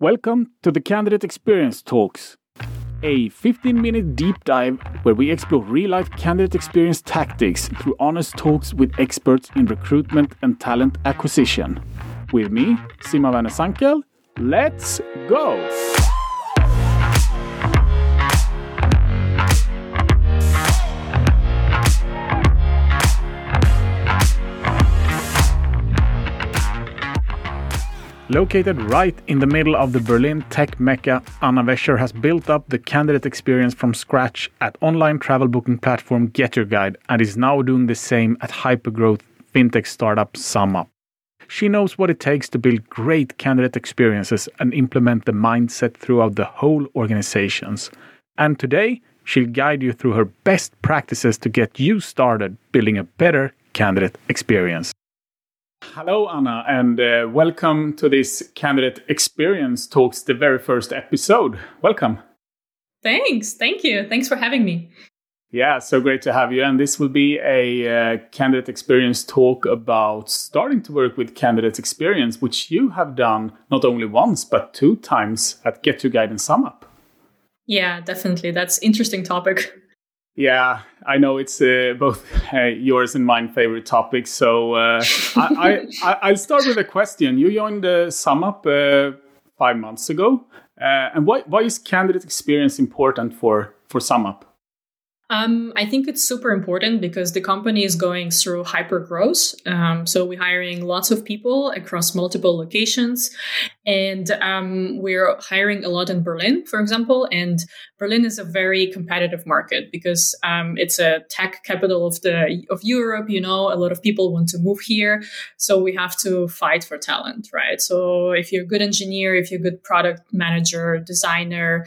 Welcome to the Candidate Experience Talks, a 15 minute deep dive where we explore real life candidate experience tactics through honest talks with experts in recruitment and talent acquisition. With me, Sima Vanesankel, let's go! Located right in the middle of the Berlin tech mecca, Anna Wescher has built up the candidate experience from scratch at online travel booking platform GetYourGuide and is now doing the same at hypergrowth fintech startup SumUp. She knows what it takes to build great candidate experiences and implement the mindset throughout the whole organizations. And today, she'll guide you through her best practices to get you started building a better candidate experience. Hello, Anna, and uh, welcome to this Candidate Experience Talks, the very first episode. Welcome. Thanks. Thank you. Thanks for having me. Yeah, so great to have you. And this will be a uh, candidate experience talk about starting to work with candidate experience, which you have done not only once, but two times at GetYourGuide and SumUp. Yeah, definitely. That's interesting topic. Yeah, I know it's uh, both uh, yours and mine favorite topics. So uh, I, I, will start with a question. You joined uh, SumUp uh, five months ago, uh, and why why is candidate experience important for for SumUp? Um, I think it's super important because the company is going through hyper growth. Um, so we're hiring lots of people across multiple locations, and um, we're hiring a lot in Berlin, for example. And Berlin is a very competitive market because um, it's a tech capital of the of Europe. You know, a lot of people want to move here, so we have to fight for talent, right? So if you're a good engineer, if you're a good product manager, designer,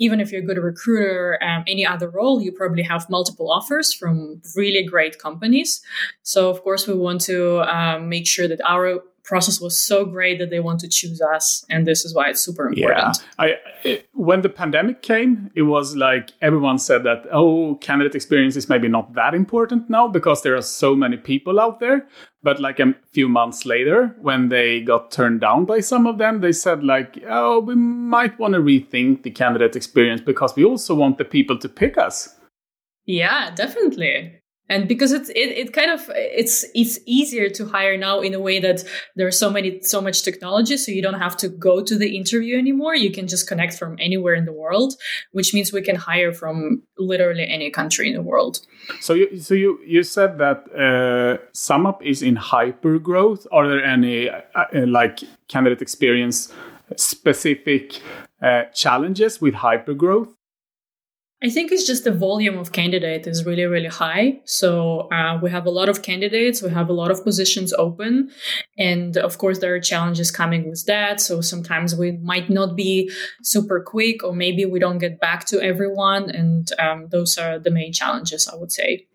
even if you're a good recruiter, um, any other role, you probably have multiple offers from really great companies. So, of course, we want to um, make sure that our process was so great that they want to choose us and this is why it's super important. Yeah I, it, when the pandemic came it was like everyone said that oh candidate experience is maybe not that important now because there are so many people out there. But like a few months later when they got turned down by some of them they said like oh we might want to rethink the candidate experience because we also want the people to pick us. Yeah definitely and because it's it, it kind of it's it's easier to hire now in a way that there's so many so much technology so you don't have to go to the interview anymore. You can just connect from anywhere in the world which means we can hire from literally any country in the world. So you so you you said that uh, SumUp is in hyper growth are there any uh, uh, like candidate experience specific uh, challenges with hyper growth I think it's just the volume of candidate is really, really high. So uh, we have a lot of candidates, we have a lot of positions open. And of course, there are challenges coming with that. So sometimes we might not be super quick, or maybe we don't get back to everyone. And um, those are the main challenges, I would say.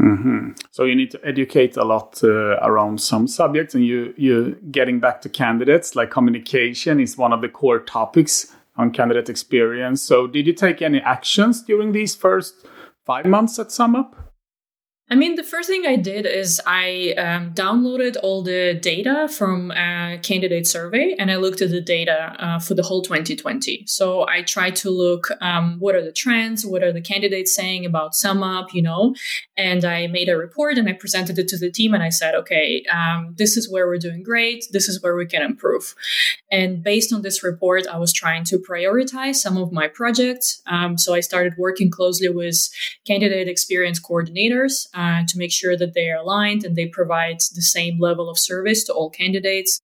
Mm-hmm. So you need to educate a lot uh, around some subjects, and you you getting back to candidates like communication is one of the core topics on candidate experience. So, did you take any actions during these first five months at SumUp? I mean, the first thing I did is I um, downloaded all the data from a candidate survey and I looked at the data uh, for the whole 2020. So I tried to look um, what are the trends, what are the candidates saying about SumUp, you know, and I made a report and I presented it to the team and I said, okay, um, this is where we're doing great, this is where we can improve. And based on this report, I was trying to prioritize some of my projects. Um, so I started working closely with candidate experience coordinators uh, to make sure that they are aligned and they provide the same level of service to all candidates.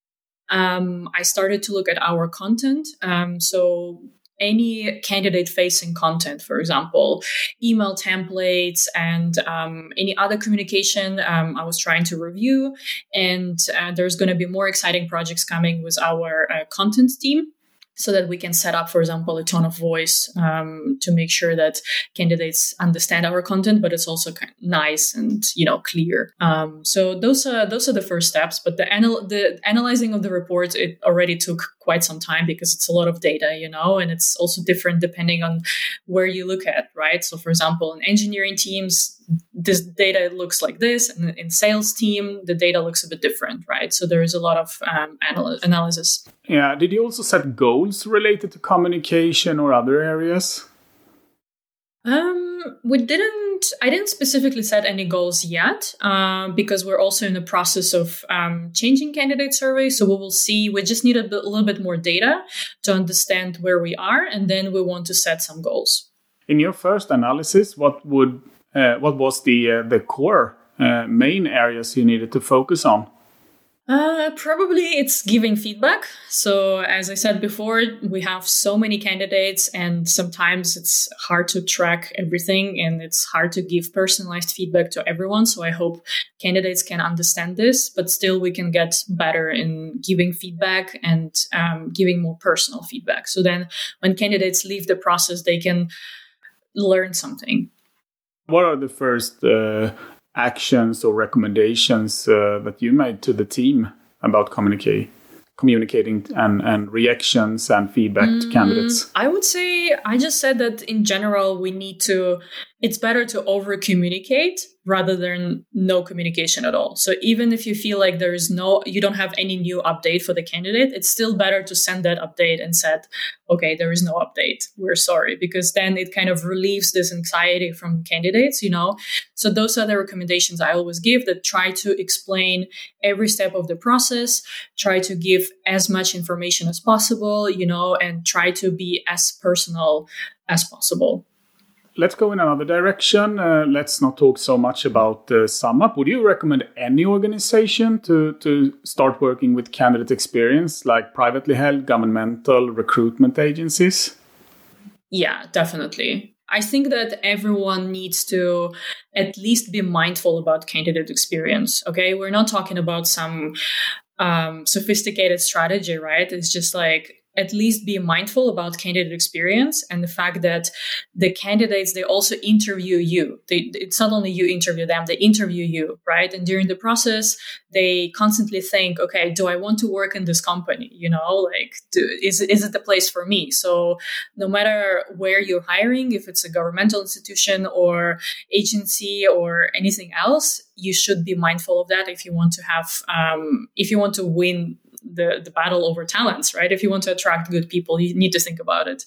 Um, I started to look at our content. Um, so any candidate facing content, for example, email templates and um, any other communication um, I was trying to review. And uh, there's going to be more exciting projects coming with our uh, content team so that we can set up, for example, a tone of voice um, to make sure that candidates understand our content, but it's also kind of nice and you know clear. Um, so those are those are the first steps. But the anal- the analyzing of the reports it already took quite some time because it's a lot of data, you know, and it's also different depending on where you look at, right? So, for example, in engineering teams, this data looks like this, and in sales team, the data looks a bit different, right? So there is a lot of um, anal- analysis. Yeah. Did you also set goals related to communication or other areas? Um, we didn't. I didn't specifically set any goals yet, uh, because we're also in the process of um, changing candidate survey. So we will see. We just need a, bit, little bit more data to understand where we are, and then we want to set some goals. In your first analysis, what would uh, what was the uh, the core uh, main areas you needed to focus on? Uh, probably it's giving feedback. So, as I said before, we have so many candidates, and sometimes it's hard to track everything and it's hard to give personalized feedback to everyone. So, I hope candidates can understand this, but still, we can get better in giving feedback and um, giving more personal feedback. So, then when candidates leave the process, they can learn something. What are the first uh, actions or recommendations uh, that you made to the team about communicate? communicating and, and reactions and feedback mm, to candidates? I would say I just said that in general we need to it's better to over communicate rather than no communication at all. So even if you feel like there is no, you don't have any new update for the candidate, it's still better to send that update and said, okay, there is no update. We're sorry, because then it kind of relieves this anxiety from candidates, you know? So those are the recommendations I always give that try to explain every step of the process, try to give as much information as possible, you know, and try to be as personal as possible let's go in another direction. Uh, let's not talk so much about uh, SumUp. Would you recommend any organization to, to start working with candidate experience, like privately held, governmental, recruitment agencies? Yeah, definitely. I think that everyone needs to at least be mindful about candidate experience. Okay. We're not talking about some um, sophisticated strategy, right? It's just like at least be mindful about candidate experience and the fact that the candidates they also interview you. They, it's not only you interview them they interview you right? And during the process they constantly think okay do i want to work in this company? You know like do, is, is it the place for me? So no matter where you're hiring if it's a governmental institution or agency or anything else you should be mindful of that if you want to have um, if you want to win the the battle over talents, right? If you want to attract good people, you need to think about it.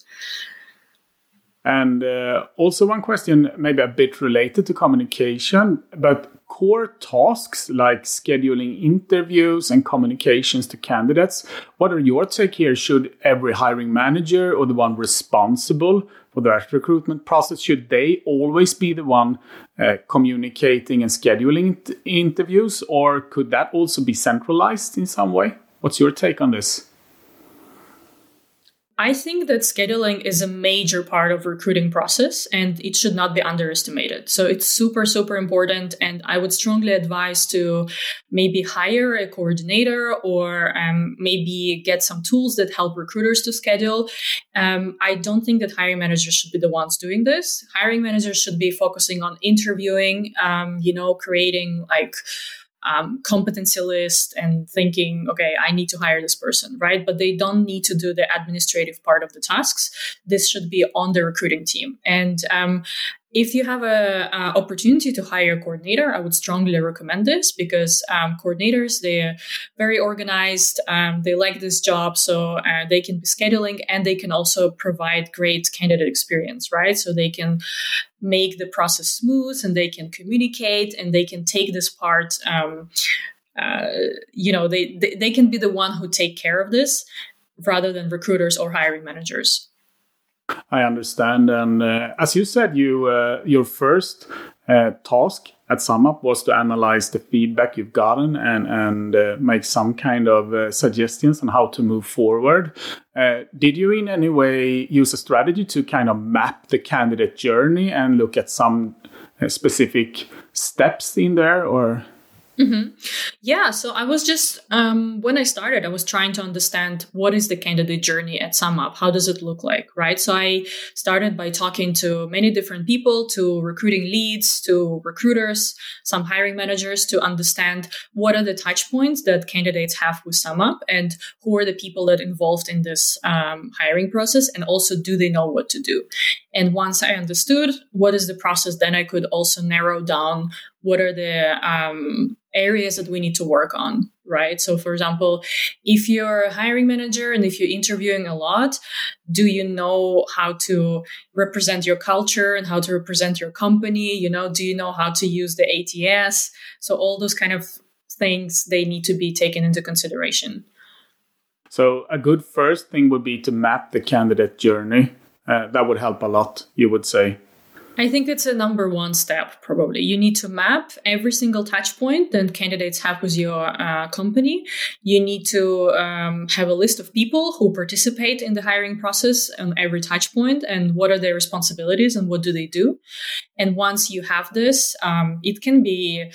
And uh, also one question, maybe a bit related to communication, but core tasks like scheduling interviews and communications to candidates. What are your take here? Should every hiring manager or the one responsible for that recruitment process should they always be the one uh, communicating and scheduling interviews, or could that also be centralized in some way? What's your take on this? I think that scheduling is a major part of recruiting process and it should not be underestimated. So it's super, super important. And I would strongly advise to maybe hire a coordinator or um, maybe get some tools that help recruiters to schedule. Um, I don't think that hiring managers should be the ones doing this. Hiring managers should be focusing on interviewing, um, you know, creating like um, competency list and thinking, okay, I need to hire this person, right? But they don't need to do the administrative part of the tasks. This should be on the recruiting team. And um, if you have a, a, opportunity to hire a coordinator, I would strongly recommend this because um, coordinators they're very organized. Um, they like this job, so uh, they can be scheduling and they can also provide great candidate experience, right? So they can make the process smooth and they can communicate and they can take this part. Um, uh, you know, they, they they can be the one who take care of this rather than recruiters or hiring managers. I understand. And uh, as you said, you uh, your first uh, task at SumUp was to analyze the feedback you've gotten and and uh, make some kind of uh, suggestions on how to move forward. Uh, did you in any way use a strategy to kind of map the candidate journey and look at some specific steps in there, or? Mm-hmm. Yeah, so I was just um, when I started, I was trying to understand what is the candidate journey at SumUp. How does it look like, right? So I started by talking to many different people, to recruiting leads, to recruiters, some hiring managers, to understand what are the touch points that candidates have with SumUp, and who are the people that involved in this um, hiring process, and also do they know what to do? And once I understood what is the process, then I could also narrow down what are the um, areas that we need to work on right? So for example if you're a hiring manager and if you're interviewing a lot do you know how to represent your culture and how to represent your company? You know do you know how to use the ats so all those kind of things they need to be taken into consideration. So a good first thing would be to map the candidate journey. Uh, that would help a lot you would say I think it's a number one step, probably. You need to map every single touch point that candidates have with your uh, company. You need to um, have a list of people who participate in the hiring process on every touch point and what are their responsibilities and what do they do. And once you have this, um, it can be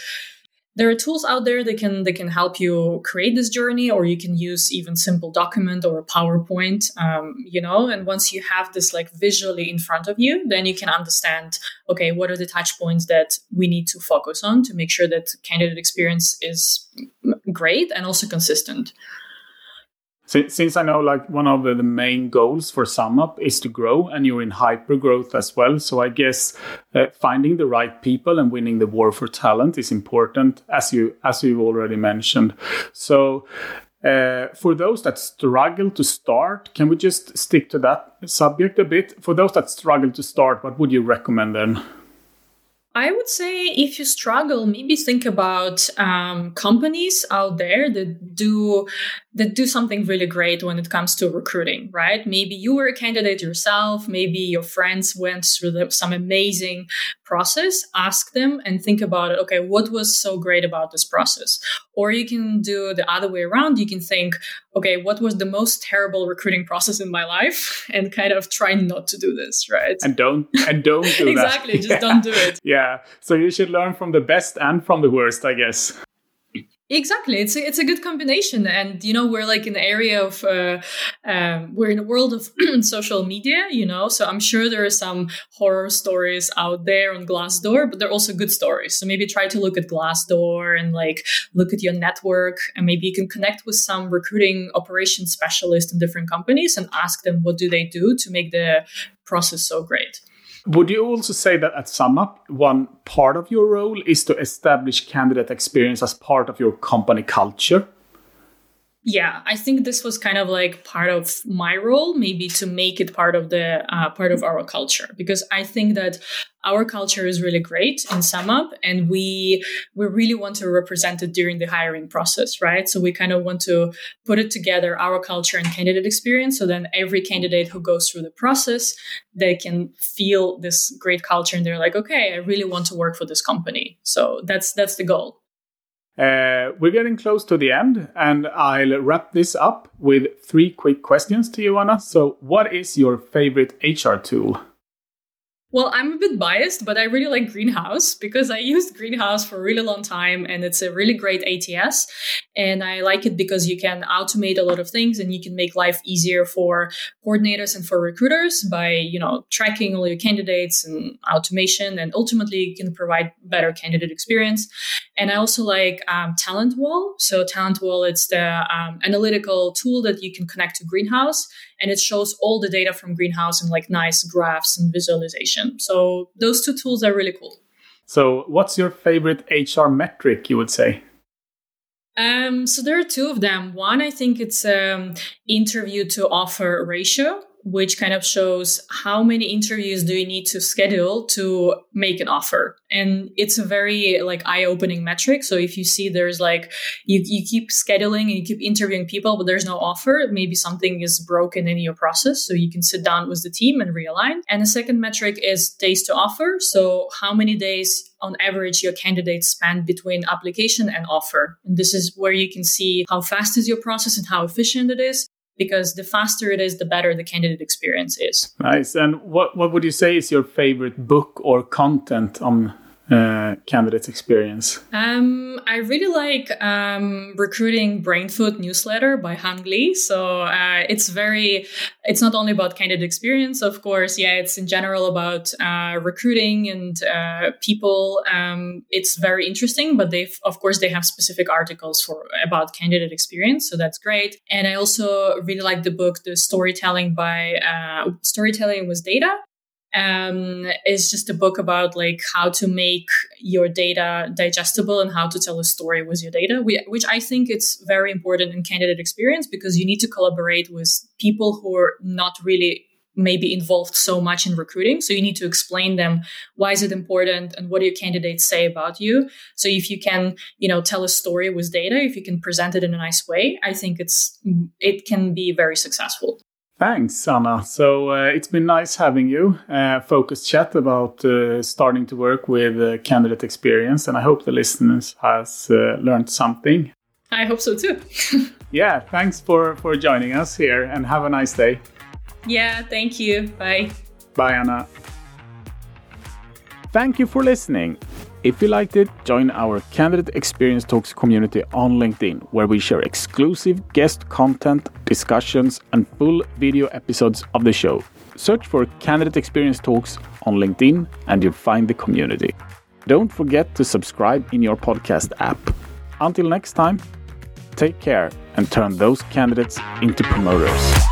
there are tools out there that can that can help you create this journey or you can use even simple document or a powerpoint um, you know and once you have this like visually in front of you then you can understand okay what are the touch points that we need to focus on to make sure that candidate experience is great and also consistent since I know like one of the, main goals for SumUp is to grow and you're in hyper growth as well. So I guess uh, finding the right people and winning the war for talent is important as you as you've already mentioned. So uh, for those that struggle to start, can we just stick to that subject a bit? For those that struggle to start, what would you recommend then? I would say if you struggle, maybe think about um, companies out there that do that do something really great when it comes to recruiting, right? Maybe you were a candidate yourself. Maybe your friends went through the, some amazing process. Ask them and think about it. Okay, what was so great about this process? Or you can do the other way around. You can think, okay, what was the most terrible recruiting process in my life, and kind of try not to do this, right? And don't and don't do exactly, that. Just yeah. don't do it. Yeah. So you should learn from the best and from the worst, I guess. Exactly, it's a, it's a good combination, and you know we're like in the area of uh, um, we're in a world of social media, you know. So I'm sure there are some horror stories out there on Glassdoor, but there are also good stories. So maybe try to look at Glassdoor and like look at your network, and maybe you can connect with some recruiting operations specialist in different companies and ask them what do they do to make the process so great. Would you also say that at SumUp, one part of your role is to establish candidate experience as part of your company culture? Yeah i think this was kind of like part of my role maybe to make it part of the uh, part of our culture. Because i think that our culture is really great in SumUp and we we really want to represent it during the hiring process right? So we kind of want to put it together our culture and candidate experience so then every candidate who goes through the process they can feel this great culture and they're like okay i really want to work for this company. So that's that's the goal uh, we're getting close to the end, and I'll wrap this up with three quick questions to you, Anna. So, what is your favorite HR tool? Well, I'm a bit biased, but I really like Greenhouse because I used Greenhouse for a really long time and it's a really great ATS. And I like it because you can automate a lot of things and you can make life easier for coordinators and for recruiters by, you know, tracking all your candidates and automation. And ultimately you can provide better candidate experience. And I also like um, Talent Wall. So Talent Wall, it's the um, analytical tool that you can connect to Greenhouse and it shows all the data from Greenhouse in like nice graphs and visualization. So those two tools are really cool. So, what's your favorite HR metric? You would say. Um, so there are two of them. One, I think it's um, interview to offer ratio which kind of shows how many interviews do you need to schedule to make an offer. And it's a very like eye-opening metric. So if you see there's like you, you keep scheduling and you keep interviewing people but there's no offer maybe something is broken in your process. So you can sit down with the team and realign. And the second metric is days to offer. So how many days on average your candidates spend between application and offer? And this is where you can see how fast is your process and how efficient it is because the faster it is, the better the candidate experience is. Nice. And what, what would you say is your favorite book or content on uh, candidates experience? Um, I really like um, recruiting Brainfood newsletter by Hung Lee. So uh, it's very, it's not only about candidate experience, of course. Yeah, it's in general about uh, recruiting and uh, people. Um, it's very interesting, but they, of course, they have specific articles for about candidate experience. So that's great. And I also really like the book, The Storytelling by uh, Storytelling with Data um, is just a book about like how to make your data digestible and how to tell a story with your data, which I think it's very important in candidate experience because you need to collaborate with people who are not really maybe involved so much in recruiting. So you need to explain them why is it important and what do your candidates say about you. So if you can, you know, tell a story with data, if you can present it in a nice way, I think it's it can be very successful. Thanks, Anna. So uh, it's been nice having you. Uh, focused chat about uh, starting to work with uh, candidate experience, and I hope the listeners has uh, learned something. I hope so too. yeah, thanks for for joining us here, and have a nice day. Yeah, thank you. Bye. Bye, Anna. Thank you for listening. If you liked it, join our Candidate Experience Talks community on LinkedIn, where we share exclusive guest content, discussions, and full video episodes of the show. Search for Candidate Experience Talks on LinkedIn and you'll find the community. Don't forget to subscribe in your podcast app. Until next time, take care and turn those candidates into promoters.